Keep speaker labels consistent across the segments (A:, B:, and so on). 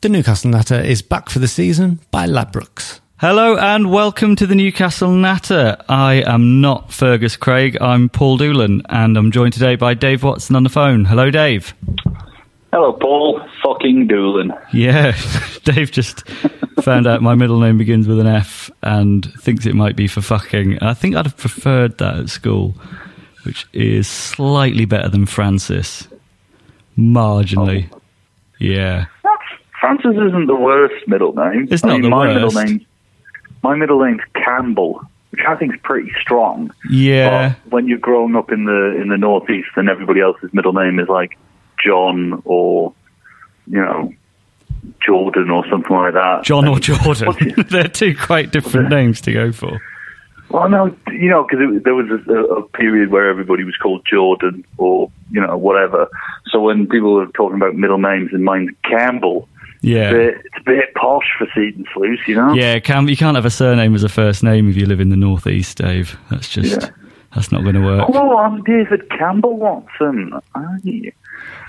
A: The Newcastle Natter is back for the season by Ladbrokes.
B: Hello and welcome to the Newcastle Natter. I am not Fergus Craig, I'm Paul Doolan, and I'm joined today by Dave Watson on the phone. Hello, Dave.
C: Hello, Paul. Fucking Doolan.
B: Yeah, Dave just found out my middle name begins with an F and thinks it might be for fucking. I think I'd have preferred that at school, which is slightly better than Francis. Marginally.
C: Oh.
B: Yeah.
C: Francis isn't the worst middle name.
B: It's
C: I
B: not
C: mean,
B: the
C: my
B: worst.
C: Middle name, my middle name's Campbell, which I think is pretty strong.
B: Yeah.
C: But when you're growing up in the in the northeast, and everybody else's middle name is like John or you know Jordan or something like that.
B: John or Jordan. They're two quite different names to go for.
C: Well, no, you know, because there was a, a period where everybody was called Jordan or you know whatever. So when people were talking about middle names, and mine's Campbell,
B: Yeah.
C: it's, a bit, it's a bit posh for Seaton Sluice, you know.
B: Yeah, can, you can't have a surname as a first name if you live in the northeast, Dave. That's just
C: Yeah.
B: that's not going to work.
C: Hello, I'm David Campbell Watson. Aye.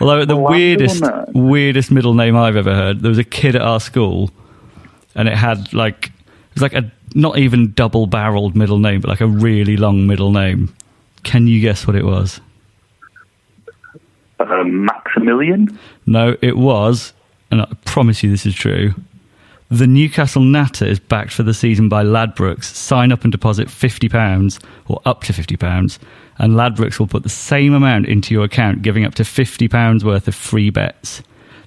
B: Although the
C: Oh, I'm
B: weirdest weirdest middle name I've ever heard, there was a kid at our school, and it had like it was like a not even double barreled middle name, but like a really long middle name. Can you guess what it was?
C: Uh, Maximilian.
B: No, it was, and I promise you this is true. The Newcastle Natter is backed for the season by Ladbrokes. Sign up and deposit £50 or up to £50, and Ladbrokes will put the same amount into your account, giving up to £50 worth of free bets.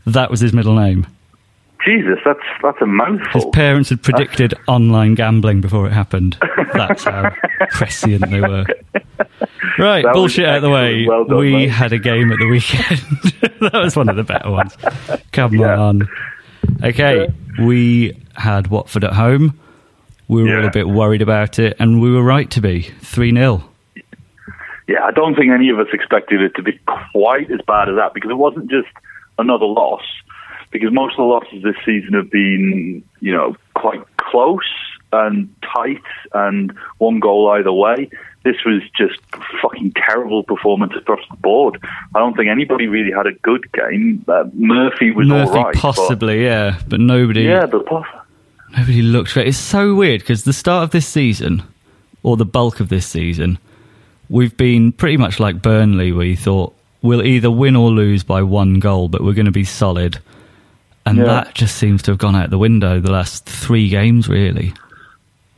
B: That was his middle name.
C: Jesus, that's that's a mouthful.
B: His parents had predicted online gambling before it happened. That's how prescient they were. Right,
C: That
B: bullshit out of the way.
C: Well done,
B: we
C: mate.
B: had a game at the weekend. that was one of the better ones. Come
C: Yeah.
B: on. Okay, we had Watford at home. We were all
C: Yeah.
B: a bit worried about it, and we were right to be. 3 0.
C: Yeah, I don't think any of us expected it to be quite as bad as that because it wasn't just another loss. Because most of the losses this season have been, you know, quite close and tight and one goal either way. This was just fucking terrible performance across the board. I don't think anybody really had a good game. Uh, Murphy was
B: Murphy,
C: all right. but-
B: possibly, yeah, but nobody.
C: yeah, but poss-
B: Nobody looked great. It's so weird because the start of this season, or the bulk of this season, we've been pretty much like Burnley, where you thought we'll either win or lose by one goal, but we're going to be solid. And
C: Yeah.
B: that just seems to have gone out the window the last three games, really.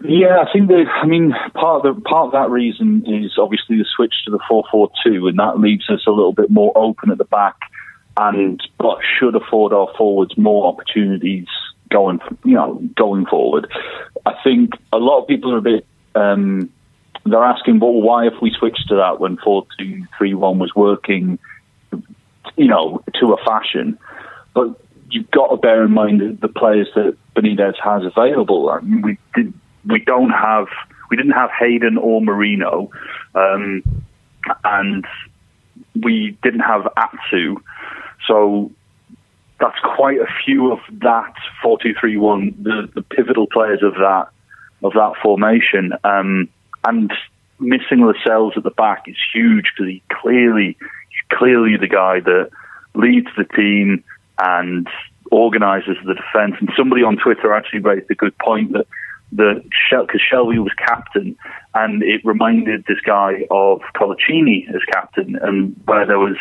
D: Yeah, I think that. I mean, part of the, part of that reason is obviously the switch to the four four two, and that leaves us a little bit more open at the back, and but should afford our forwards more opportunities going, you know, going forward. I think a lot of people are a bit. Um, they're asking, well, why if we switched to that when four two three one was working, you know, to a fashion, but you've got to bear in mind the, players that Benitez has available. I mean, we did, we don't have we didn't have Hayden or Merino, um, and we didn't have Atsu. So
C: that's quite a few of that four two three one, the, the pivotal players of that of that formation. Um, and missing Lascelles at the back is huge because he clearly he's clearly the guy that leads the team and organises the defence. And somebody on Twitter actually raised a good point that the because Shelvey was captain, and it reminded this guy of Coloccini as captain, and where there was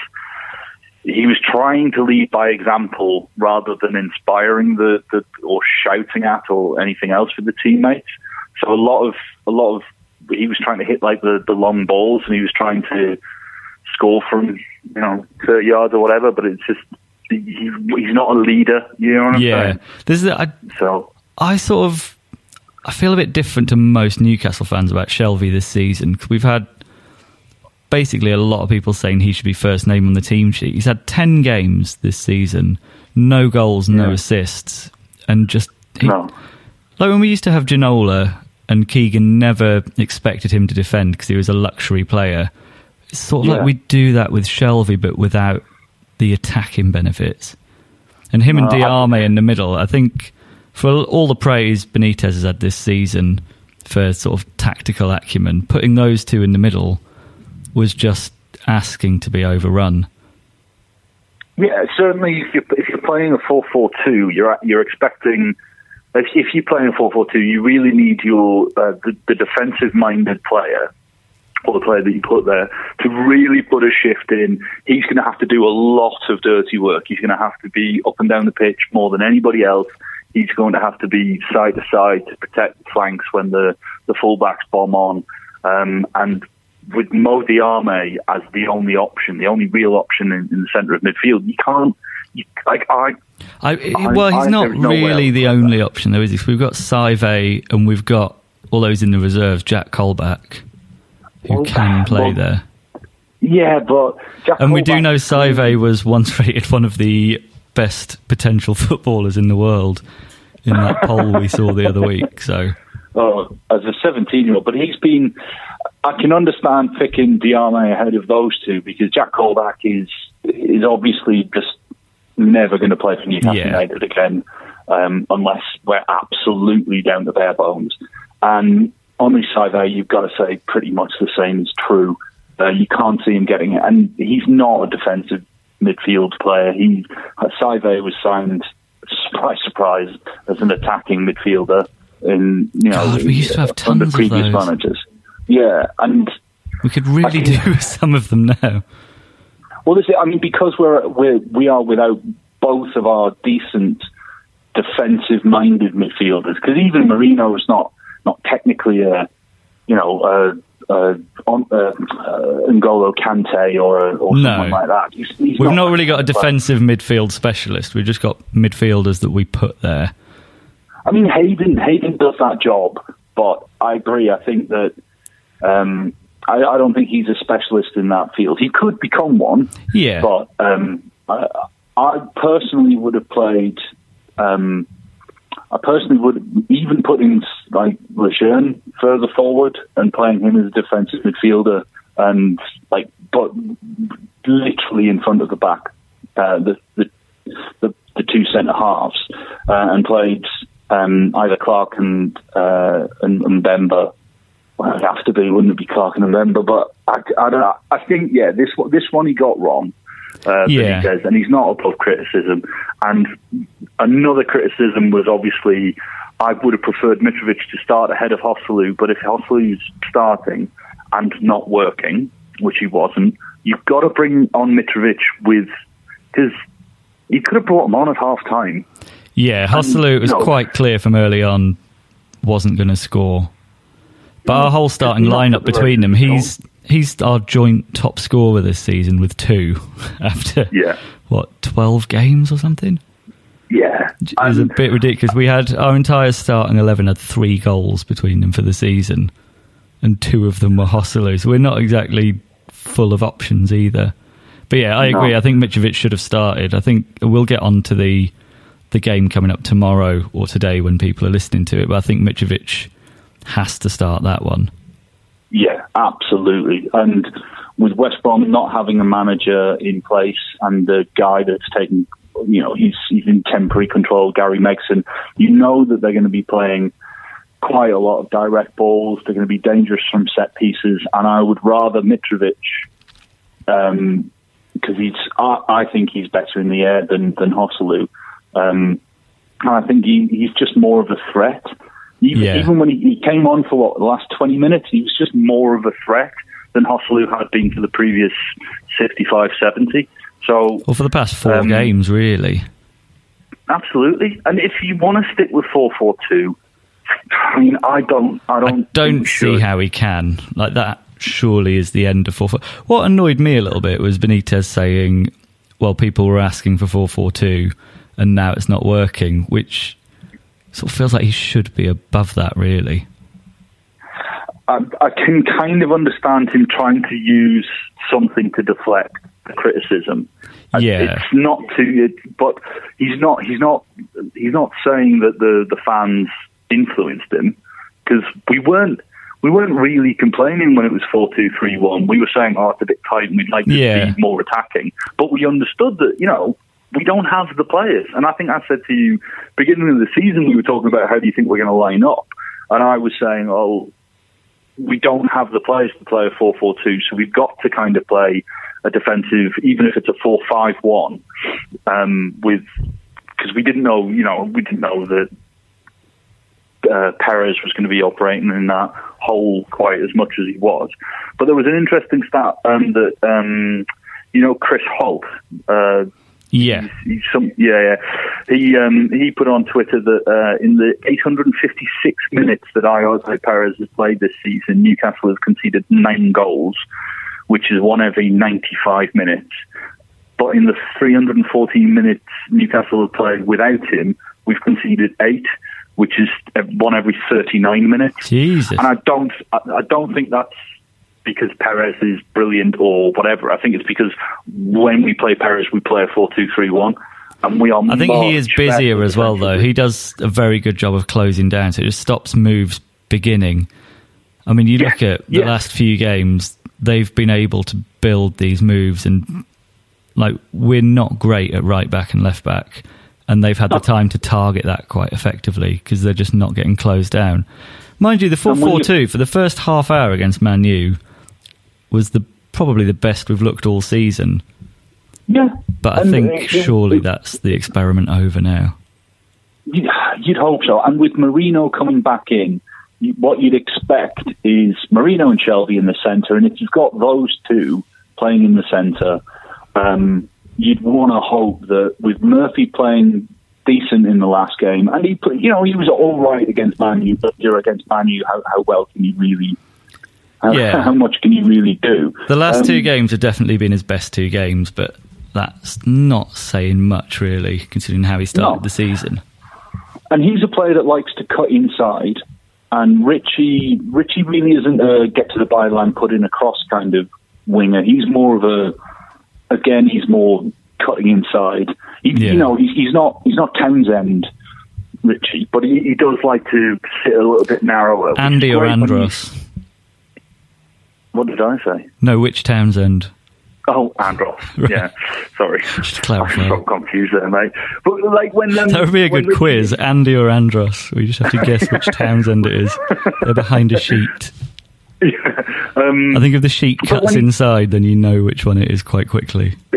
C: he was trying to lead by example rather than inspiring the, the or shouting at or anything else for the teammates. So a lot of a lot of he was trying to hit like the, the long balls and he was trying to score from you know thirty yards or whatever. But it's just he's not a leader. You know what I'm
B: yeah.
C: saying?
B: There's a, I,
C: So
B: I sort of I feel a bit different to most Newcastle fans about Shelvey this season 'cause we've had basically a lot of people saying he should be first name on the team sheet. He's had ten games this season, no goals, no
C: Yeah.
B: assists, and just he,
C: no.
B: like when we used to have Ginola and Keegan never expected him to defend because he was a luxury player. It's sort of
C: Yeah.
B: like we do that with Shelvey, but without the attacking benefits. And him and Diamé in the middle, I think, for all the praise Benitez has had this season for sort of tactical acumen, putting those two in the middle was just asking to be overrun.
C: Yeah, certainly. If you're if you're playing a four four two, you're you're expecting. If, if you're playing a four four two, you really need your uh, the, the defensive minded player or the player that you put there to really put a shift in. He's going to have to do a lot of dirty work. He's going to have to be up and down the pitch more than anybody else. He's going to have to be side to side to protect the flanks when the the fullbacks bomb on. Um, and with Mo Diamé as the only option, the only real option in, in the centre of midfield, you can't. You, like I,
B: I,
C: I-
B: well, he's
C: I-
B: not
C: no
B: really the only option, though, is he? We've got Saivet and we've got all those in the reserves, Jack Colback, who can play
C: well,
B: there.
C: yeah, but Jack
B: And we do know Saivet was once rated one of the best potential footballers in the world in that poll we saw the other week. So,
C: oh, as a 17 year old, but he's been. I can understand picking Diamé ahead of those two because Jack Colback is is obviously just never going to play for Newcastle
B: Yeah.
C: United again um, unless we're absolutely down to bare bones. And Henri Saivet, you've got to say pretty much the same is true. Uh, you can't see him getting it, and he's not a defensive midfield player. He Saivet was signed surprise, surprise, as an attacking midfielder in you know
B: God, we used to have
C: under
B: tons of
C: previous
B: those.
C: managers. Yeah, and
B: we could really do with some of them now.
C: well, this is, I mean, because we're, we're we are without both of our decent defensive-minded midfielders. Because even Merino is not not technically a you know a, a, on, uh, uh, N'Golo Kante or a, or
B: No.
C: someone like that. He's, he's
B: We've not
C: like
B: really got a defensive midfield specialist. We've just got midfielders that we put there.
C: I mean, Hayden Hayden does that job, but I agree. I think that um, I, I don't think he's a specialist in that field. He could become one,
B: Yeah.
C: but um, I, I personally would have played. Um, I personally would even putting like Lejeune further forward and playing him as a defensive midfielder and like, but literally in front of the back, uh, the, the the the two centre halves, uh, and played um, either Clark and uh, and, and Mbemba. Well, it'd have to be, wouldn't it be Clark and Mbemba? But I, I don't. I think yeah, this this one he got wrong. Uh,
B: Yeah.
C: Benitez, and he's not above criticism. And another criticism was obviously I would have preferred Mitrovic to start ahead of Joselu, but if Joselu's starting and not working, which he wasn't, you've got to bring on Mitrovic with because he could have brought him on at half time.
B: Yeah, Joselu, it was
C: no.
B: quite clear from early on, wasn't going to score. But our whole starting lineup between them, he's he's our joint top scorer this season with two after
C: Yeah.
B: what twelve games or something.
C: Yeah,
B: It was a bit ridiculous. We had our entire starting eleven had three goals between them for the season, and two of them were. So we're not exactly full of options either. But yeah, I
C: No.
B: agree. I think Mitrovic should have started. I think we'll get on to the the game coming up tomorrow or today when people are listening to it. But I think Mitrovic has to start that one.
C: Yeah, absolutely. And with West Brom not having a manager in place and the guy that's taken you know, he's, he's in temporary control, Gary Megson. You know that they're going to be playing quite a lot of direct balls. They're going to be dangerous from set pieces, and I would rather Mitrovic, um, because he's, I, I think he's better in the air than than Joselu. Um, and I think he, he's just more of a threat. Even,
B: Yeah.
C: even when he, he came on for what the last twenty minutes, he was just more of a threat than Joselu had been for the previous 65, 70. So
B: Well, for the past four
C: Um,
B: games, really.
C: absolutely, and if you want to stick with four four two, I mean, I don't, I don't,
B: I don't see how he can. Like that surely is the end of 4 4. What annoyed me a little bit was Benitez saying, well, people were asking for 4 4 2 and now it's not working, which sort of feels like he should be above that, really.
C: I, I can kind of understand him trying to use something to deflect the criticism.
B: Yeah.
C: it's not to, it, but he's not. He's not. He's not saying that the the fans influenced him because we weren't. We weren't really complaining when it was four two three one. We were saying, "Oh, it's a bit tight, and we'd like to
B: Yeah.
C: see more attacking." But we understood that, you know, we don't have the players. And I think I said to you, beginning of the season, we were talking about how do you think we're going to line up, and I was saying, "Oh, we don't have the players to play a 4-4-2, so we've got to kind of play a defensive, even if it's a 4-5-1, um, with because we didn't know, you know, we didn't know that uh, Perez was going to be operating in that hole quite as much as he was. But there was an interesting stat um, that um, you know Chris Holt. Uh,
B: Yeah.
C: He's some, yeah, yeah. He um, he put on Twitter that uh, in the 856 minutes that Ayoze Perez has played this season, Newcastle has conceded nine goals, which is one every 95 minutes. But in the 314 minutes Newcastle have played without him, we've conceded eight, which is one every 39 minutes.
B: Jesus.
C: And I don't, I, I don't think that's because Perez is brilliant or whatever. I think it's because when we play Perez, we play a four-two-three-one, and we are.
B: I think he is busier as well, though. He does a very good job of closing down, so it just stops moves beginning. I mean, you look at the
C: yeah.
B: last few games, they've been able to build these moves, and like we're not great at right back and left back, and they've had the time to target that quite effectively because they're just not getting closed down. Mind you, the 4
C: 4
B: 2 for the first half hour against Man U was the probably the best we've looked all season.
C: yeah,
B: But I
C: And,
B: think
C: uh,
B: surely that's the experiment over now.
C: You'd, you'd hope so. And with Merino coming back in, you, what you'd expect is Merino and Shelvey in the centre. And if you've got those two playing in the centre, um, you'd want to hope that with Murphy playing decent in the last game, and he, put, you know, he was all right against Man U, but you're against Man U. How, how well can he really? How,
B: Yeah.
C: how much can you really do?
B: The last
C: Um,
B: two games have definitely been his best two games, but that's not saying much, really, considering how he started
C: No.
B: the season.
C: and he's a player that likes to cut inside. And Richie, Richie really isn't a get to the byline, put in a cross kind of winger. He's more of a, again, he's more cutting inside. He,
B: Yeah.
C: You know, he's, he's not he's not Townsend, Richie, but he, he does like to sit a little bit narrower.
B: Andy or Andros?
C: What did I say?
B: No, which Townsend?
C: Oh, Andros.
B: Right.
C: Yeah, sorry.
B: Just to clarify.
C: I'm so confused there, mate. But like when um,
B: That would be a good quiz. Andy or Andros? We just have to guess which Townsend it is. They're behind a sheet.
C: um,
B: I think if the sheet cuts
C: when-
B: inside, then you know which one it is quite quickly.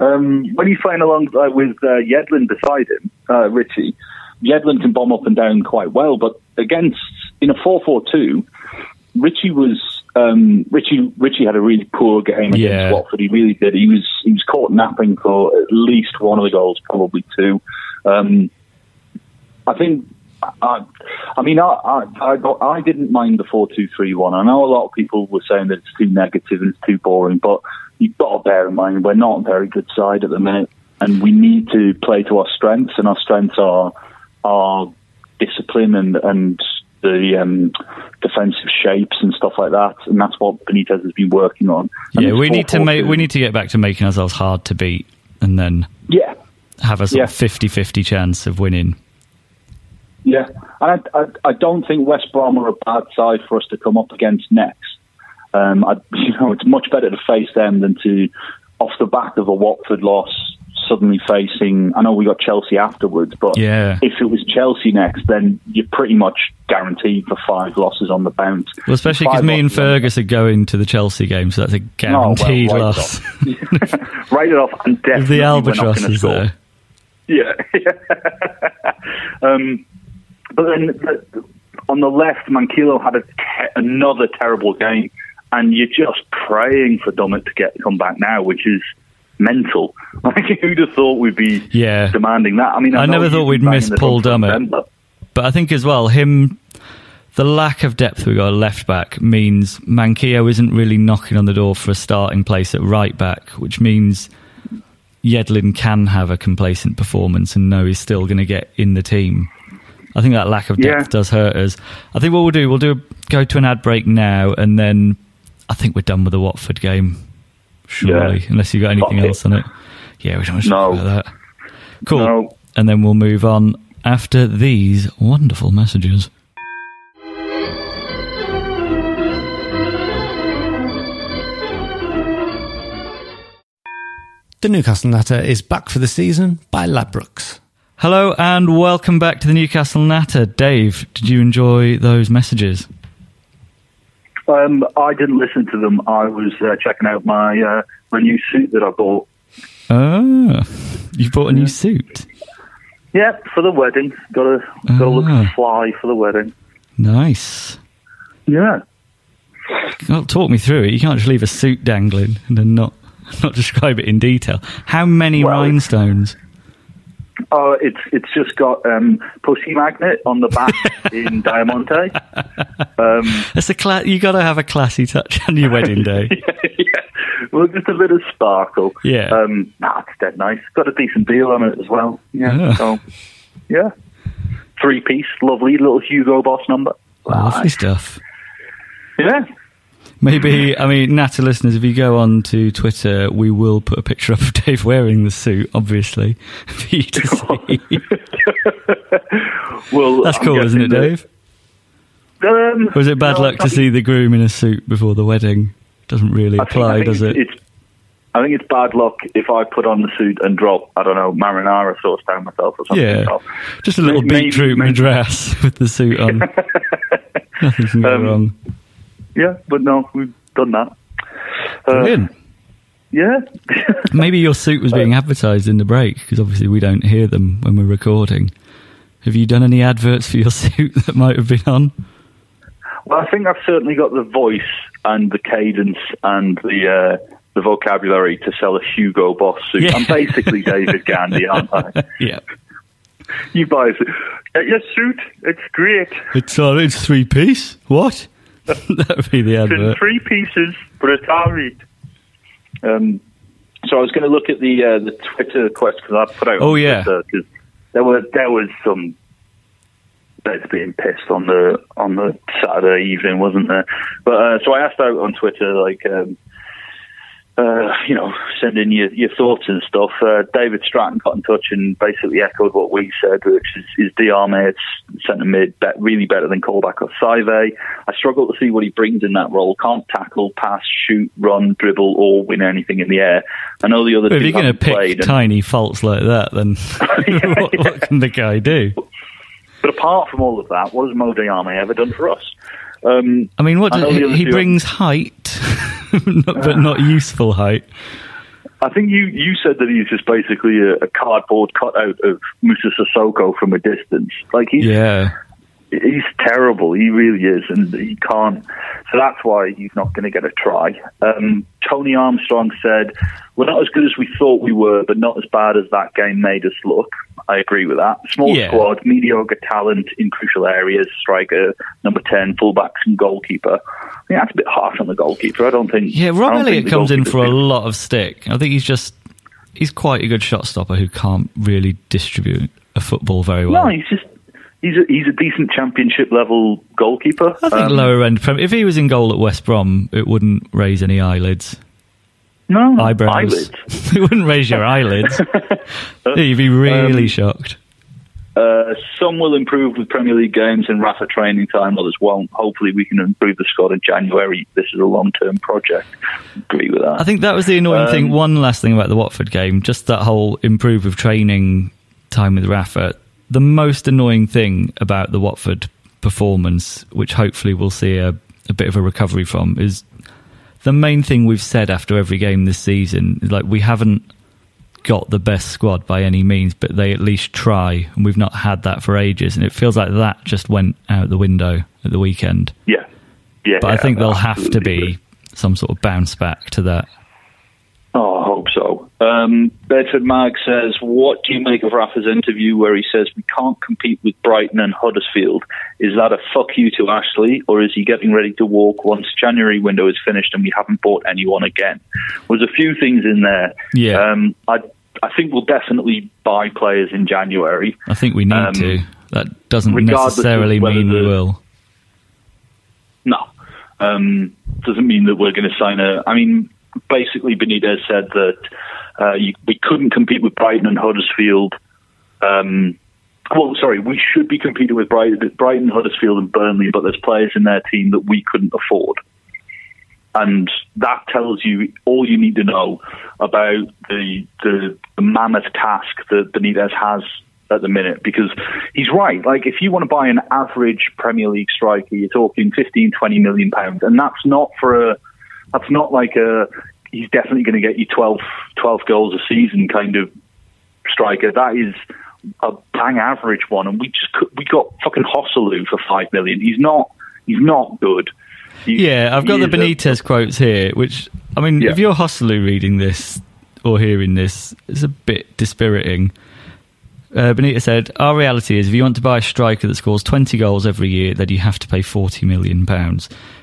C: um, when he's playing along with uh, Yedlin beside him, uh, Richie, Yedlin can bomb up and down quite well, but against in a four-four-two, Richie was um, Richie. Richie had a really poor game against
B: Yeah.
C: Watford. He really did. He was he was caught napping for at least one of the goals, probably two. Um, I think. I, I mean, I, I I got- I didn't mind the four two three one. I know a lot of people were saying that it's too negative and it's too boring, but you've got to bear in mind we're not a very good side at the minute, and we need to play to our strengths, and our strengths are are discipline and and the um, defensive shapes and stuff like that, and that's what Benitez has been working on. And
B: Yeah, we need to make we need to get back to making ourselves hard to beat, and then
C: yeah.
B: have a sort
C: Yeah.
B: of 50-50 chance of winning.
C: Yeah, and I, I, I don't think West Brom are a bad side for us to come up against next. Um, I, you know, it's much better to face them than to, off the back of a Watford loss,
D: suddenly facing. I know we got Chelsea afterwards, but
B: Yeah.
D: if it was Chelsea next, then you're pretty much guaranteed for five losses on the bounce.
B: Well, especially because me and Fergus are going to the Chelsea game, so that's a
D: Oh, well,
B: guaranteed loss.
D: write it off, and definitely
B: the albatross is
D: score.
B: there.
D: Yeah. um, but then the, on the left, Manquillo had a te- another terrible game, and you're just praying for Dummett to get come back now, which is mental. Like who'd have thought we'd be
B: Yeah.
D: demanding that? I mean,
B: I
D: know
B: never thought we'd miss Paul Dummett.
D: but-
B: I think as well, him, the lack of depth we got at left back means Manquillo isn't really knocking on the door for a starting place at right back, which means Yedlin can have a complacent performance and know he's still going to get in the team. I think that lack of depth
D: Yeah.
B: does hurt us. I think what we'll do, we'll do a, go to an ad break now, and then I think we're done with the Watford game. Surely,
D: Yeah.
B: unless you've got anything
D: Fuck it.
B: else on it. Yeah, we don't want to
D: No.
B: talk about that. Cool.
D: No.
B: And then we'll move on after these wonderful messages.
A: The Newcastle Natter is back for the season by Ladbrokes.
B: Hello and welcome back to the Newcastle Natter. Dave, did you enjoy those messages?
C: Um, I didn't listen to them. I was uh, checking out my uh, my new suit that I bought.
B: Oh, you bought a new suit.
C: Yeah, for the wedding. Got to got to
B: Ah.
C: look fly for the wedding.
B: Nice.
C: Yeah.
B: Well, talk me through it. You can't just leave a suit dangling and then not not describe it in detail. How many
C: Well,
B: rhinestones?
C: Oh, it's it's just got um, pussy magnet on the back in Diamante. Um,
B: It's a cla- you got to have a classy touch on your wedding day.
C: yeah. Well, just a bit of sparkle.
B: Yeah.
C: Um, nah, it's dead nice. Got a decent deal on it as well. Yeah.
B: Yeah.
C: So, yeah. Three piece, lovely little Hugo Boss number.
B: Lovely stuff.
C: Yeah.
B: Maybe, I mean, Natter listeners, if you go on to Twitter, we will put a picture up of Dave wearing the suit, obviously, for you to see.
C: Well,
B: That's cool, isn't it, Dave?
C: Um,
B: is it bad
C: no,
B: luck to see the groom in a suit before the wedding? Doesn't really
C: I think-
B: apply,
C: I think
B: does it?
C: it's, It's, I think it's bad luck if I put on the suit and drop, I don't know, marinara sauce down myself or something.
B: yeah.
C: So,
B: Just a little
C: maybe-
B: beetroot
C: maybe-
B: madras with the suit on. Nothing can go
C: Um,
B: wrong.
C: Yeah, but no, we've done that. Uh,
B: Brilliant.
C: Yeah.
B: Maybe your suit was being advertised in the break because obviously we don't hear them when we're recording. Have you done any adverts for your suit that might have been on?
C: well, I think I've certainly got the voice and the cadence and the uh, the vocabulary to sell a Hugo Boss suit.
B: Yeah.
C: I'm basically David Gandy, aren't I?
B: Yeah.
C: You buy a suit. Your suit. It's great.
B: It's uh, it's three piece. What? that would be the
C: It's in three pieces, but it's all right. Um, so I was going to look at the uh, the Twitter questions I put out.
B: Oh, yeah.
C: Twitter, 'cause there was there was some beds being pissed on the on the Saturday evening, wasn't there? But uh, so I asked out on Twitter, like. Um, uh, you know, send in your, your thoughts and stuff. Uh, David Stratton got in touch and basically echoed what we said, which is, is Diamé, it's centre mid, bet, really better than Colback or Saivet. I struggle to see what he brings in that role. Can't tackle, pass, shoot, run, dribble, or win anything in the air. I know the other
B: If you're going to pick
C: and-
B: tiny faults like that, then what, what can the guy do?
C: but apart from all of that, what has Mo Diamé ever done for us? Um,
B: I mean, what
C: I
B: does,
C: know the
B: he,
C: other
B: he
C: two-
B: brings height, but not useful height.
C: I think you, you said that he's just basically a, a cardboard cutout of Moussa Sissoko from a distance. Like he's
B: Yeah.
C: he's terrible. He really is, and he can't. So that's why he's not going to get a try. Um, Tony Armstrong said, "We're not as good as we thought we were, but not as bad as that game made us look." I agree with that. Small
B: Yeah.
C: squad, mediocre talent in crucial areas. Striker, number ten, fullbacks, and goalkeeper. Think that's a bit harsh on the goalkeeper. I don't think.
B: Yeah, Rob Elliott comes in for a lot of stick. I think he's just he's quite a good shot stopper who can't really distribute a football very well.
C: No, he's just. He's a, he's a decent championship level goalkeeper.
B: I think
C: Um,
B: lower end. If he was in goal at West Brom, it wouldn't raise any eyelids,
C: no
B: eyebrows.
C: eyelids.
B: it wouldn't raise your eyelids. You'd be really
C: Um,
B: shocked.
C: Uh, some will improve with Premier League games and Rafa training time, others won't. Hopefully, we can improve the squad in January. This is a long term project. Agree with that.
B: I think that was the annoying um, thing. One last thing about the Watford game, just that whole improve with training time with Rafa. The most annoying thing about the Watford performance, which hopefully we'll see a, a bit of a recovery from, is the main thing we've said after every game this season. Is like we haven't got the best squad by any means, but they at least try, and we've not had that for ages. And it feels like that just went out the window at the weekend.
C: Yeah, yeah.
B: But
C: yeah,
B: I think there'll have to be some sort of bounce back to that.
C: Oh, I hope so. Um, Bedford Mag says, What do you make of Rafa's interview where he says we can't compete with Brighton and Huddersfield? Is that a fuck you to Ashley, or is he getting ready to walk once January window is finished and we haven't bought anyone again? There's a few things in there.
B: Yeah.
C: Um, I, I think we'll definitely buy players in January.
B: I think we need um, to. That doesn't necessarily mean we will.
C: No. Um, doesn't mean that we're going to sign a. I mean, basically Benitez said that uh, you, we couldn't compete with Brighton and Huddersfield. Um, well, sorry, we should be competing with Brighton, Brighton, Huddersfield, and Burnley, but there's players in their team that we couldn't afford. And that tells you all you need to know about the, the, the mammoth task that Benitez has at the minute because he's right. Like, if you want to buy an average Premier League striker, you're talking 15, 20 million pounds, and that's not for a that's not like a he's definitely going to get you 12, 12 goals a season kind of striker. That is a bang average one, and we just we got fucking Joselu for five million. He's not he's not good.
B: Yeah, I've got the Benitez a, quotes here, which I mean, yeah. if you're Joselu reading this or hearing this, it's a bit dispiriting. Uh, Benitez said, Our reality is if you want to buy a striker that scores 20 goals every year, then you have to pay £40 million.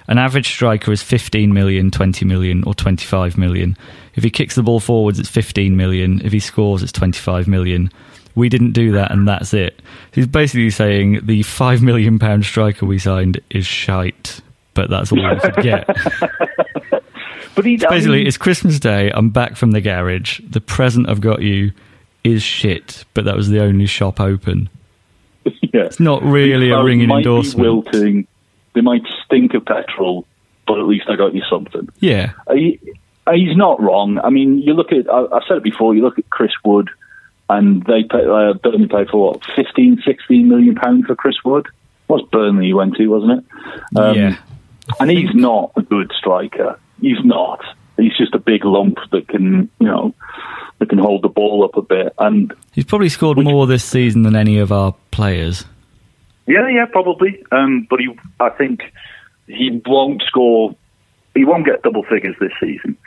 B: An average striker is 15 million, 20 million, or 25 million. If he kicks the ball forwards, it's 15 million. If he scores, it's 25 million. We didn't do that, and that's it. He's basically saying the £5 million striker we signed is shite, but that's all we could get.
C: but he,
B: basically, I mean, it's Christmas Day. I'm back from the garage. The present I've got you is shit, but that was the only shop open.
C: Yeah.
B: It's not really a ringing endorsement.
C: wilting. They might stink of petrol, but at least I got you something.
B: Yeah.
C: He, he's not wrong. I mean, you look at, I, have said it before, you look at Chris Wood, and they pay, uh, Burnley paid for what, 15, 16 million pounds for Chris Wood? Was Burnley he went to, wasn't it?
B: Um, yeah.
C: And he's not a good striker. He's not. He's just a big lump that can, you know, that can hold the ball up a bit. And
B: he's probably scored more this season than any of our players.
C: Yeah, yeah, probably. Um, but he, I think he won't score. He won't get double figures this season,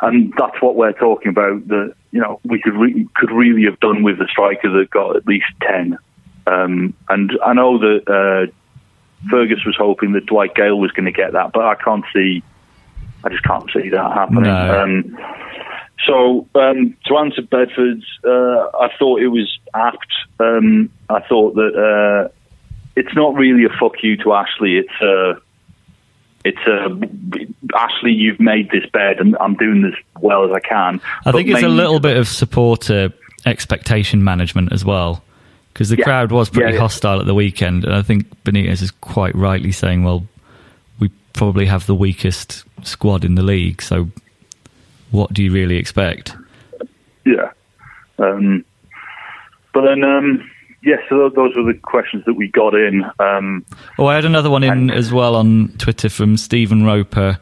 C: and that's what we're talking about. That you know we could re- could really have done with a striker that got at least ten. Um, and I know that uh, Fergus was hoping that Dwight Gayle was going to get that, but I can't see. I just can't see that happening.
B: No.
C: Um, so um, to answer Bedford's, uh, I thought it was apt. Um, I thought that uh, it's not really a fuck you to Ashley. It's a, it's a Ashley. You've made this bed, and I'm doing this well as I can.
B: I think it's a little bit of supporter expectation management as well, because the yeah, crowd was pretty yeah, yeah. hostile at the weekend, and I think Benitez is quite rightly saying, "Well, we probably have the weakest squad in the league, so." what do you really expect?
C: Yeah. Um, but then, um, yes, so those were the questions that we got in. Um,
B: oh, I had another one in and, as well on Twitter from Stephen Roper,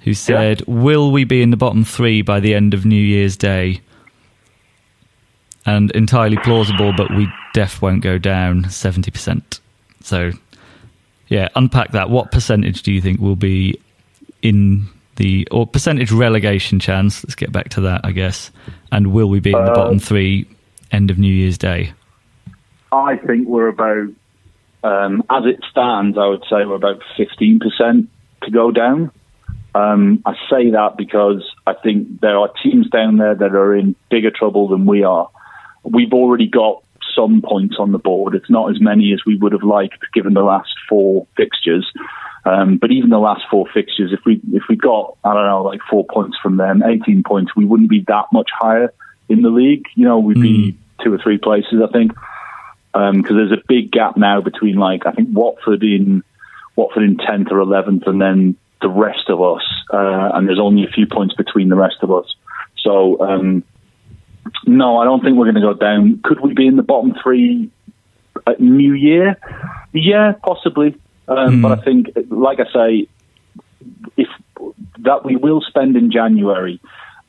B: who said, yeah. "Will we be in the bottom three by the end of New Year's Day?" And entirely plausible, but we def won't go down seventy percent. So, yeah, unpack that. What percentage do you think will be in the or percentage relegation chance? Let's get back to that, I guess. And will we be in the uh, bottom three end of New Year's Day?
C: I think we're about, um, as it stands, I would say we're about fifteen percent to go down. Um, I say that because I think there are teams down there that are in bigger trouble than we are. We've already got some points on the board. It's not as many as we would have liked given the last four fixtures. Um, but even the last four fixtures, if we if we got I don't know like four points from them, eighteen points, we wouldn't be that much higher in the league. You know, we'd mm. be two or three places, I think.
D: because um, there's a big gap now between like I think Watford in Watford in tenth or eleventh, and then the rest of us, uh, and there's only a few points between the rest of us. So um, no, I don't think we're going to go down. Could we be in the bottom three at New Year? Yeah, possibly. Um, mm. But I think, like I say, if that we will spend in January,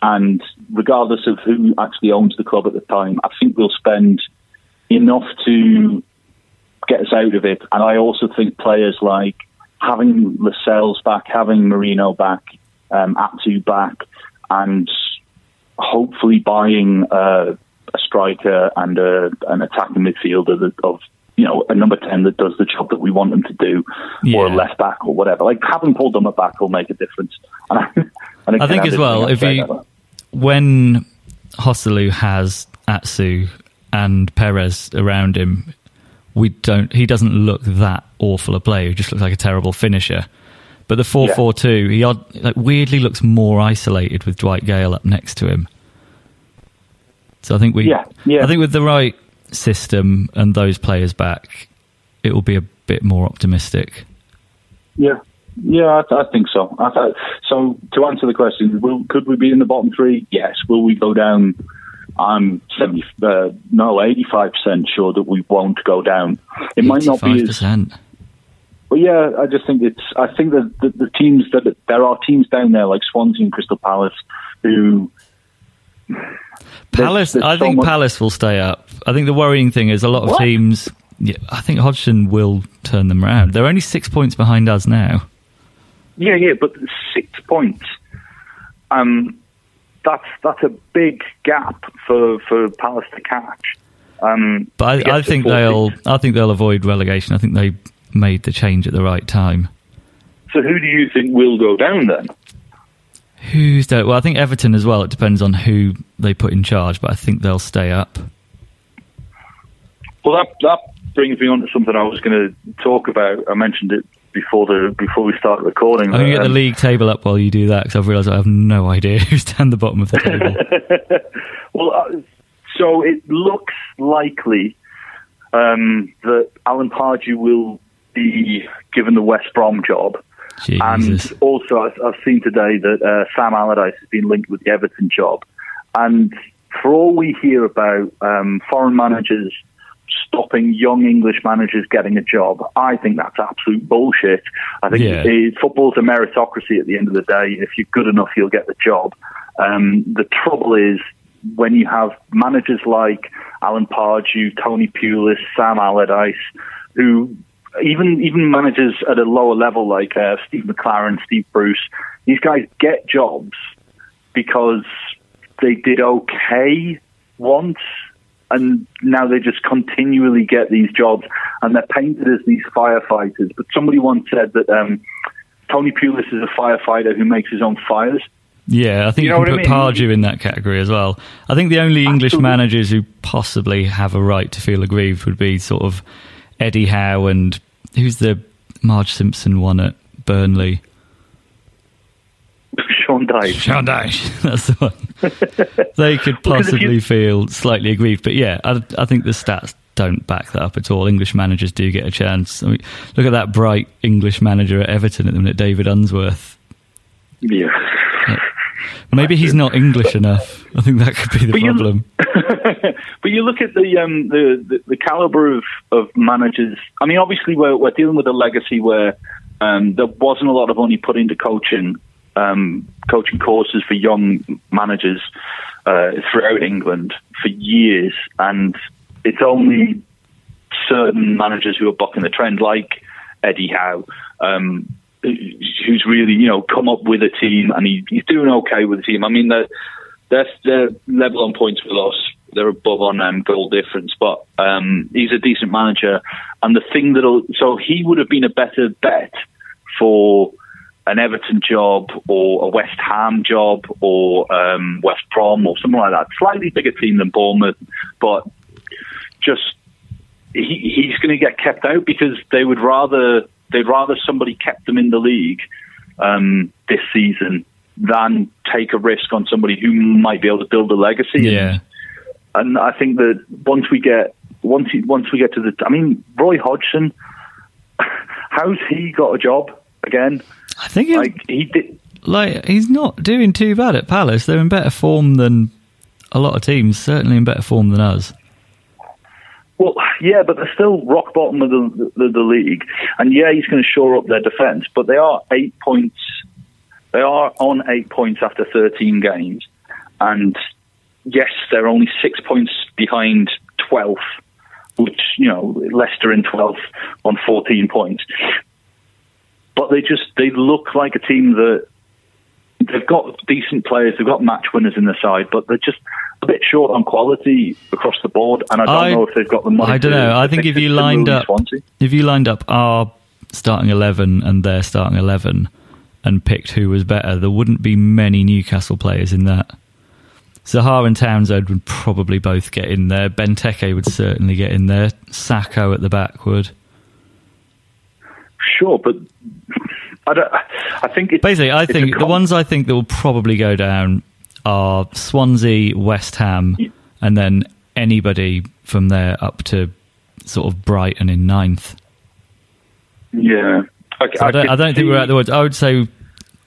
D: and regardless of who actually owns the club at the time, I think we'll spend enough to get us out of it. And I also think players like having Lascelles back, having Merino back, um, Atsu back, and hopefully buying uh, a striker and a, an attacking midfielder that, of you know a number ten that does the job that we want them to do, yeah. or a left back or whatever. Like having Paul Dummett back will make a difference. And I,
B: and I think as well if you when Joselu has Atsu and Perez around him, we don't. He doesn't look that awful a player. He just looks like a terrible finisher. But the four four two, he odd, like weirdly looks more isolated with Dwight Gayle up next to him. So I think we, yeah, yeah. I think with the right system and those players back, it will be a bit more optimistic.
D: Yeah, yeah, I, I think so. I th- so to answer the question, will, could we be in the bottom three? Yes. Will we go down? I'm seventy, uh, no, eighty-five percent sure that we won't go down. It might not be as well, yeah, I just think it's. I think that the, the, teams that there are teams down there like Swansea and Crystal Palace who.
B: Palace, there's, there's I think much... Palace will stay up. I think the worrying thing is a lot of what? teams. Yeah, I think Hodgson will turn them around. They're only six points behind us now.
C: Yeah, yeah, but six points. Um, that's that's a big gap for, for Palace to catch. Um,
B: but I, I think they'll. I think they'll avoid relegation. I think they made the change at the right time.
C: So who do you think will go down then?
B: Who's there? Well, I think Everton as well. It depends on who they put in charge, but I think they'll stay up.
C: Well, that that brings me on to something I was going to talk about. I mentioned it before the before we start recording.
B: I'm going to get the league table up while you do that because I've realised I have no idea who's down the bottom of the table.
C: well, uh, so it looks likely um, that Alan Pardew will be given the West Brom job.
B: Jesus.
C: And also, I've, I've seen today that uh, Sam Allardyce has been linked with the Everton job. And for all we hear about um, foreign managers stopping young English managers getting a job, I think that's absolute bullshit. I think yeah. it, football's a meritocracy at the end of the day. If you're good enough, you'll get the job. Um, the trouble is when you have managers like Alan Pardew, Tony Pulis, Sam Allardyce, who even even managers at a lower level like uh, Steve McClaren, Steve Bruce, these guys get jobs because they did okay once, and now they just continually get these jobs, and they're painted as these firefighters. But somebody once said that um, Tony Pulis is a firefighter who makes his own fires.
B: Yeah, I think you, you can put I mean? Pardew in that category as well. I think the only English Absolutely. managers who possibly have a right to feel aggrieved would be sort of Eddie Howe and who's the Marge Simpson one at Burnley?
C: Sean Dyche.
B: Sean Dyche, that's the one. they could possibly you... feel slightly aggrieved, but yeah, I, I, think the stats don't back that up at all. English managers do get a chance. I mean, look at that bright English manager at Everton at the minute, David Unsworth.
C: Yeah.
B: Maybe he's not English enough. I think that could be the but problem.
C: You, but you look at the, um, the, the the caliber of, of managers. I mean, obviously we're we're dealing with a legacy where um, there wasn't a lot of money put into coaching um, coaching courses for young managers uh, throughout England for years, and it's only certain managers who are bucking the trend, like Eddie Howe. Um, who's really you know come up with a team and he, he's doing okay with the team. I mean they're they're, level on points with us. They're above on um, goal difference, but um, he's a decent manager. And the thing that'll so he would have been a better bet for an Everton job or a West Ham job or um, West Brom or something like that. Slightly bigger team than Bournemouth, but just he, he's going to get kept out because they would rather they'd rather somebody kept them in the league um, this season than take a risk on somebody who might be able to build a legacy.
B: Yeah.
C: And I think that once we get once he, once we get to the, I mean, Roy Hodgson, how's he got a job again?
B: I think
C: Like he did.
B: like he's not doing too bad at Palace. They're in better form than a lot of teams. Certainly in better form than us.
C: Well, yeah, but they're still rock bottom of the the, the league, and yeah, he's going to shore up their defence. But they are eight points. They are on eight points after thirteen games, and yes, they're only six points behind twelfth, which you know Leicester in twelfth on fourteen points. But they just they look like a team that they've got decent players, they've got match winners in the side, but they're just a bit short on quality across the board. And I don't
B: I-
C: know if they've got the money.
B: I don't know. I think if you lined up,
C: Swansea.
B: if you lined up our starting eleven and their starting eleven, and picked who was better, there wouldn't be many Newcastle players in that. Zaha and Townsend would probably both get in there. Benteke would certainly get in there. Sakho at the back would.
C: Sure, but I don't. I think it's
B: Basically, I think the ones I think that will probably go down are Swansea, West Ham, and then anybody from there up to sort of Brighton in ninth.
C: Yeah, I,
B: So I, don't, I don't think we're at the woods. I would say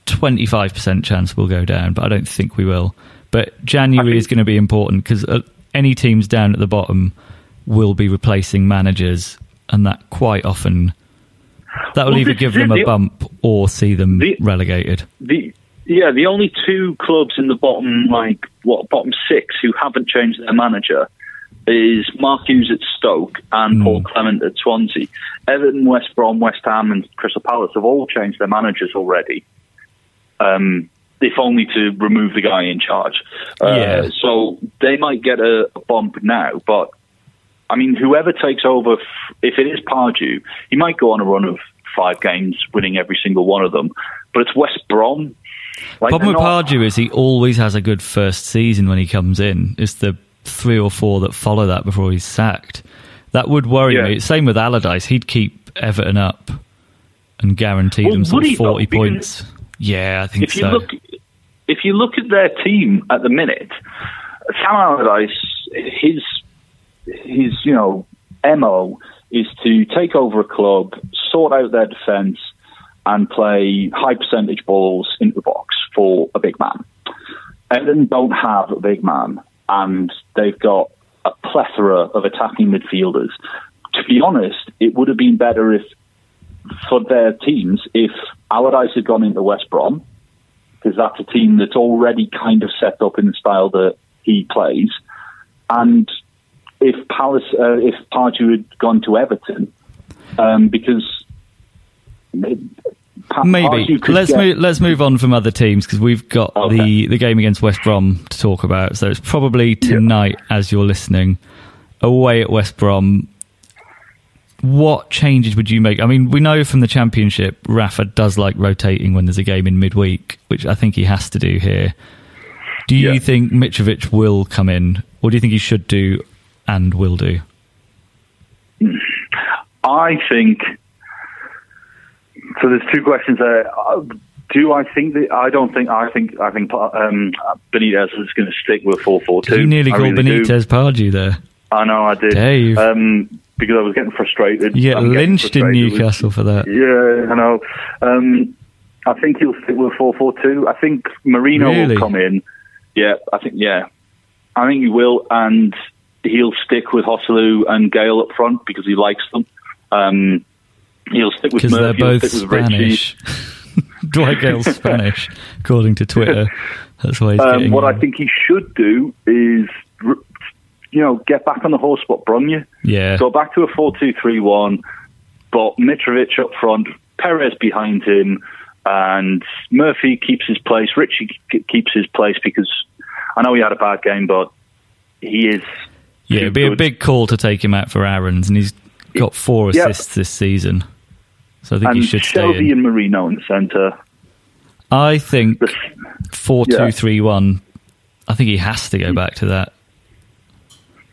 B: 25% chance we'll go down, but I don't think we will. But January
C: think-
B: is going to be important because uh, any teams down at the bottom will be replacing managers, and that quite often that will
C: Well,
B: either
C: this
B: give them a
C: The-
B: bump or see them
C: the-
B: relegated.
C: the yeah the only two clubs in the bottom like what bottom six who haven't changed their manager is Mark Hughes at Stoke and Paul Clement at Swansea. Everton, West Brom, West Ham, and Crystal Palace have all changed their managers already. Um, if only to remove the guy in charge. Uh,
B: Yeah.
C: So they might get a, a bump now, but I mean, whoever takes over, f- if it is Pardew, he might go on a run of five games, winning every single one of them. But it's West Brom. Like,
B: Problem with
C: not-
B: is he always has a good first season when he comes in. It's the three or four that follow that before he's sacked. That would worry
C: Yeah.
B: me. Same with Allardyce. He'd keep Everton up and guarantee
C: Well,
B: them sort of
C: he, though?
B: forty
C: Because
B: points. Yeah, I think
C: if you
B: so.
C: look, if you look at their team at the minute, Sam Allardyce, his his you know mo is to take over a club, sort out their defence, and play high percentage balls into the box for a big man. Everton don't have a big man, and they've got a plethora of attacking midfielders. To be honest, it would have been better if for their teams if Allardyce had gone into West Brom, because that's a team that's already kind of set up in the style that he plays, and if Palace, uh, if Pardew had gone to Everton, um, because
B: Maybe let's
C: get-
B: move, let's move on from other teams because we've got
C: Okay.
B: the the game against West Brom to talk about. So it's probably tonight as you're listening, away at West Brom. What changes would you make? I mean, we know from the Championship, Rafa does like rotating when there's a game in midweek, which I think he has to do here. Do you
C: Yeah.
B: think Mitrovic will come in, or do you think he should do and will do?
C: I think. So there's two questions there. Uh, Do I think that? I don't think. I think. I think um, Benitez is going to stick with four four two.
B: You nearly
C: I
B: called
C: really.
B: Benitez Pardew there.
C: I know I did.
B: Dave.
C: Um, because I was getting frustrated.
B: You get
C: I'm
B: lynched in
C: with-
B: Newcastle for that.
C: Yeah, I know. Um, I think he'll stick with four four two. I think Merino
B: Really?
C: will come in. Yeah, I think yeah, I think he will, and he'll stick with Joselu and Gayle up front because he likes them. Um, he'll stick with
B: because they're
C: Murphy. he'll
B: both
C: stick with Ritchie.
B: Spanish. Dwight Gayle's Spanish, according to Twitter. That's why he's
C: Um,
B: getting.
C: what I think he should do is, you know, get back on the horse what brung you.
B: yeah,
C: Go back to a four-two-three-one, but Mitrovic up front, Perez behind him, and Murphy keeps his place. Ritchie keeps his place because I know he had a bad game, but he is.
B: yeah, it'd be a big call to take him out for Aaron's, and he's got four
C: Yeah.
B: assists this season. So I think
C: And
B: he should stay
C: Shelvey
B: in.
C: and Merino in the centre.
B: I think
C: The-
B: four
C: Yeah.
B: two three one. I think he has to go hmm. back to that.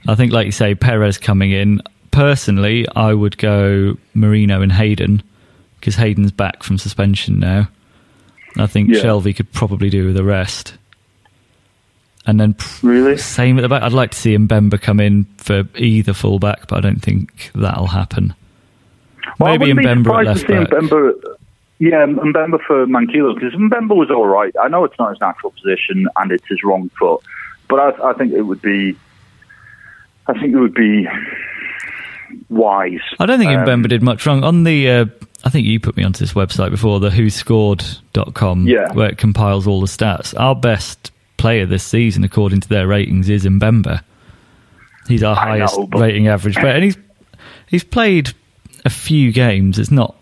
B: I think, like you say, Perez coming in. Personally, I would go Merino and Hayden because Hayden's back from suspension now. I think
C: Yeah.
B: Shelvey could probably do with the rest. And then
C: Really?
B: same at the back. I'd like to see Mbemba come in for either fullback, but I don't think that'll happen.
C: Well,
B: Maybe
C: I wouldn't
B: Mbemba
C: be
B: at left back.
C: Mbemba. Yeah, Mbemba for Manquillo because Mbemba was all right. I know it's not his natural position and it's his wrong foot, but I, I think it would be. I think it would be wise.
B: I don't think
C: Um,
B: Mbemba did much wrong. On the, uh, I think you put me onto this website before, the whoscored.com,
C: Yeah.
B: where it compiles all the stats. Our best player this season, according to their ratings, is Mbemba. He's our
C: I know,
B: highest
C: but-
B: rating average player. And he's, he's played a few games. It's not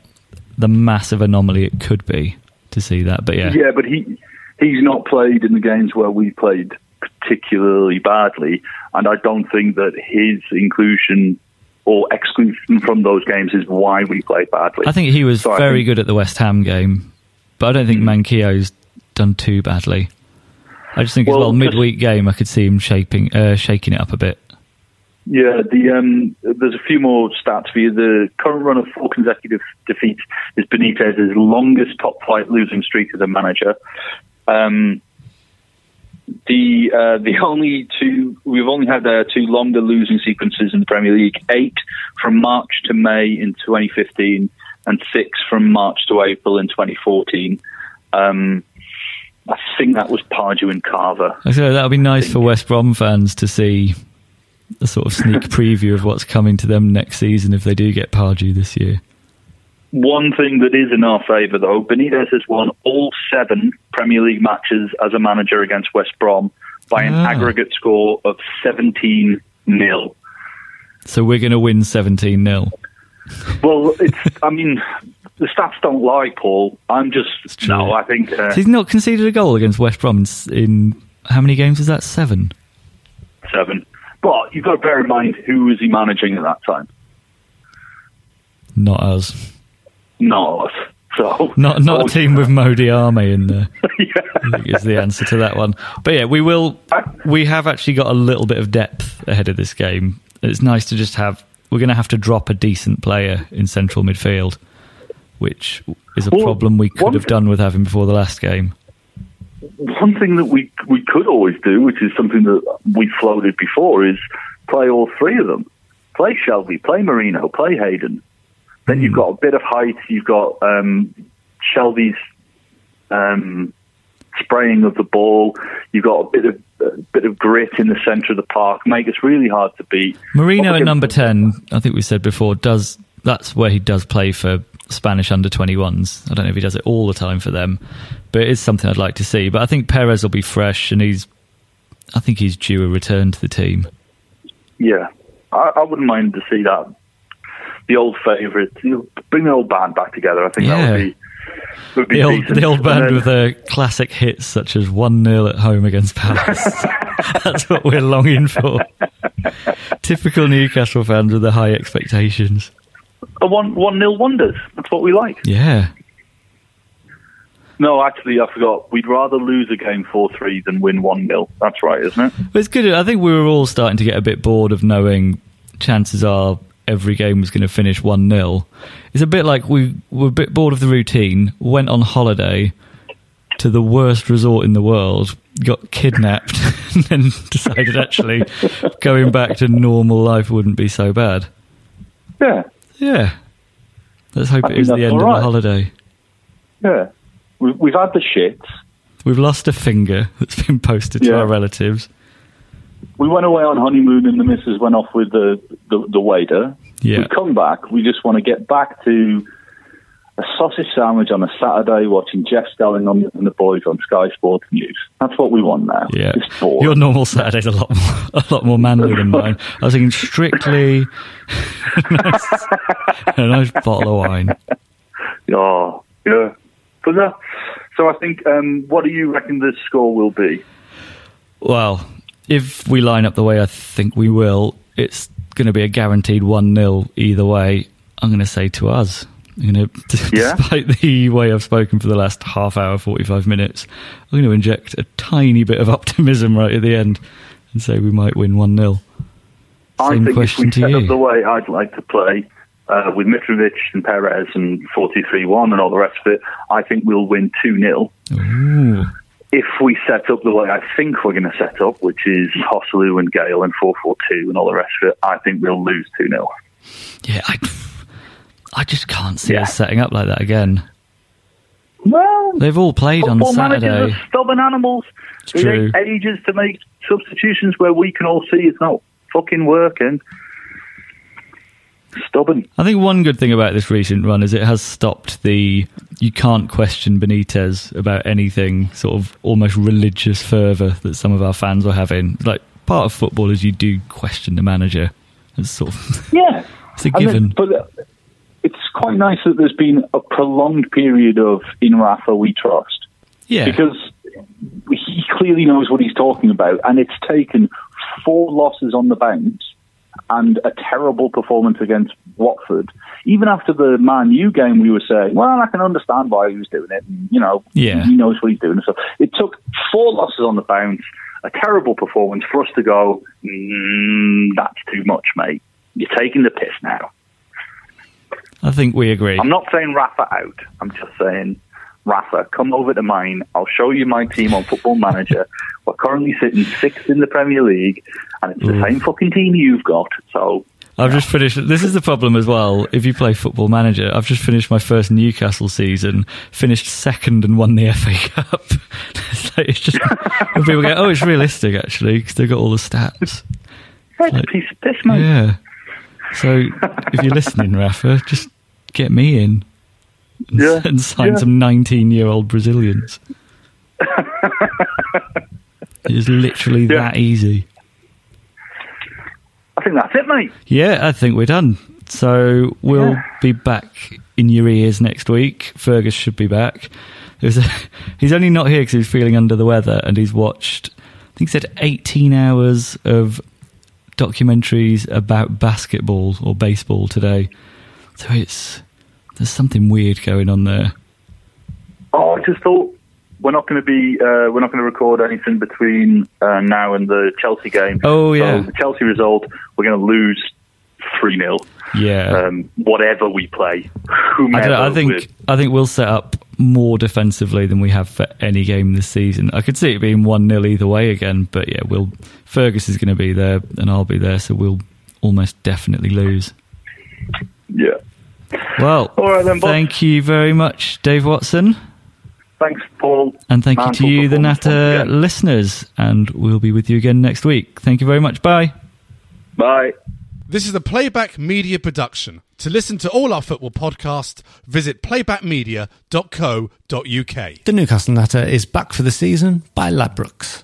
B: the massive anomaly it could be to see that. But yeah.
C: Yeah, but he he's not played in the games where we played particularly badly, and I don't think that his inclusion or exclusion from those games is why we played badly.
B: I think he was
C: So
B: very
C: think-
B: good at the West Ham game, but I don't think Manquillo's done too badly. I just think as
C: Well,
B: well,
C: just-
B: midweek game, I could see him shaping, uh, shaking it up a bit.
C: Yeah, the um, there's a few more stats for you. The current run of four consecutive defeats is Benitez's longest top flight losing streak as a manager. Um, the uh, the only two we've only had uh, two longer losing sequences in the Premier League: eight from March to May in 2015, and six from March to April in 2014. Um, I think that was Pardew and Carver.
B: So that would be nice for West Brom fans to see a sort of sneak preview of what's coming to them next season if they do get Pardew this year.
C: One thing that is in our favour, though, Benitez has won all seven Premier League matches as a manager against West Brom by an
B: Ah.
C: aggregate score of 17 nil.
B: So we're going to win 17 0.
C: Well, it's, I mean, the stats don't lie, Paul. I'm just, no, I think, uh,
B: He's not conceded a goal against West Brom in, in how many games is that? Seven.
C: seven. But you've got to bear in mind who was he managing at that time?
B: Not us.
C: Not us. So,
B: Not not
C: Oh,
B: a team with Modi Army in there.
C: yeah.
B: Is the answer to that one. But yeah, we will. We have actually got a little bit of depth ahead of this game. It's nice to just have. We're going to have to drop a decent player in central midfield, which is a
C: Well,
B: problem we could have
C: thing-
B: done with having before the last game.
C: One thing that we we could always do, which is something that we floated before, is play all three of them. Play Shelvey, play Merino, play Hayden. Then you've got a bit of height. You've got um, Shelvey's um, spraying of the ball. You've got a bit of a bit of grit in the centre of the park. Make us really hard to beat. Merino
B: at number ten, I think we said before, does that's where he does play for Spanish under 21s. I don't know if he does it all the time for them, but it is something I'd like to see. But I think Perez will be fresh, and he's, I think he's due a return to the team.
C: Yeah, I, I wouldn't mind to see that. The old favourite, you know, bring the old band back together. I think that would be would be
B: The old, the old band
C: then-
B: with the classic hits such as 1 0 at home against Palace. That's what we're longing for. Typical Newcastle fans with the high expectations.
C: A one one nil wonders. That's what we like.
B: Yeah.
C: No, actually, I forgot. We'd rather lose a game four three than win one 0 That's right, isn't it?
B: It's good. I think we were all starting to get a bit bored of knowing chances are every game was going to finish 1 0. It's a bit like we were a bit bored of the routine, went on holiday to the worst resort in the world, got kidnapped, and then decided actually going back to normal life wouldn't be so bad.
C: Yeah,
B: Yeah. Let's hope
C: I
B: it is the end of
C: right.
B: the holiday.
C: yeah. We, we've had the shits.
B: We've lost a finger that's been posted to our relatives.
C: We went away on honeymoon, and the missus went off with the the, the waiter.
B: Yeah.
C: We come back. We just want to get back to a sausage sandwich on a Saturday, watching Jeff Stelling on and the boys on Sky Sports News. That's what we want now.
B: Yeah, your normal Saturday's a lot more, a lot more manly than mine. I was thinking strictly nice, a nice bottle of wine.
C: Oh, yeah. But uh, so I think, um, what do you reckon the score will be?
B: Well, if we line up the way I think we will, it's going to be a guaranteed one 0 either way. I'm going to say to us. I'm going to,
C: Yeah?
B: despite the way I've spoken for the last half hour, 45 minutes, I'm going to inject a tiny bit of optimism right at the end and say we might win 1 0.
C: I
B: Same
C: think
B: question
C: if we set up the way I'd like to play uh, with Mitrovic and Perez and 43-1 and all the rest of it, I think we'll win 2-0. If we set up the way I think we're going to set up, which is Joselu and Gayle and 442 and all the rest of it, I think we'll lose 2 0.
B: Yeah, I, I just can't see
C: Yeah.
B: us setting up like that again.
C: Well,
B: They've all played on
C: football managers
B: Saturday.
C: are stubborn animals.
B: It's
C: They
B: true.
C: take ages to make substitutions where we can all see it's not fucking working. Stubborn.
B: I think one good thing about this recent run is it has stopped the you can't question Benitez about anything sort of almost religious fervour that some of our fans were having. Like part of football is you do question the manager. It's sort of
D: Yeah.
B: it's a
D: I mean,
B: given.
D: but it's quite nice that there's been a prolonged period of in Rafa we trust.
B: yeah.
D: Because he clearly knows what he's talking about, and it's taken four losses on the bounce and a terrible performance against Watford. Even after the Man U game, we were saying, "Well, I can understand why he was doing it. And, you know,
B: Yeah.
D: he knows what he's doing." So it took four losses on the bounce, a terrible performance for us to go. Mm, that's too much, mate. You're taking the piss now.
B: I think we agree.
C: I'm not saying Rafa out. I'm just saying, Rafa, come over to mine. I'll show you my team on Football Manager. We're currently sitting sixth in the Premier League, and it's the
B: Ooh.
C: same fucking team you've got. So,
B: I've just finished. This is the problem as well. If you play Football Manager, I've just finished my first Newcastle season. Finished second and won the FA Cup. it's, like, it's just people go, "Oh, it's realistic actually," because they've got all the stats.
C: it's
B: Like-
C: piece of piss, mate.
B: Yeah. So if you're listening, Rafa, just get me in and,
C: Yeah,
B: and sign
C: yeah.
B: some 19 year old Brazilians. it's literally
C: Yeah.
B: that easy.
C: I think that's it, mate.
B: Yeah, I think we're done. So we'll
C: Yeah.
B: be back in your ears next week. Fergus should be back. It was he's only not here because he's feeling under the weather and he's watched, I think he said 18 hours of documentaries about basketball or baseball today. So it's, there's something weird going on there.
C: Oh, I just thought we're not going to be, uh, we're not going to record anything between uh, now and the Chelsea game.
B: Oh, yeah.
C: So the Chelsea result, we're going to lose 3 0.
B: Yeah.
C: Um, whatever we play,
B: I,
C: whomever.
B: know, I think
C: we're-
B: I think we'll set up more defensively than we have for any game this season. I could see it being one 0 either way again, but yeah, we'll Fergus is going to be there and I'll be there, so we'll almost definitely lose.
C: Yeah.
B: Well,
C: All right then,
B: thank you very much, Dave Watson,
C: Thanks, Paul.
B: and thank you to you, the Natter listeners, and we'll be with you again next week. Thank you very much. Bye.
C: Bye.
E: This is a Playback Media production. To listen to all our football podcasts, visit playbackmedia.co.uk.
A: The Newcastle Natter is back for the season by Ladbrokes.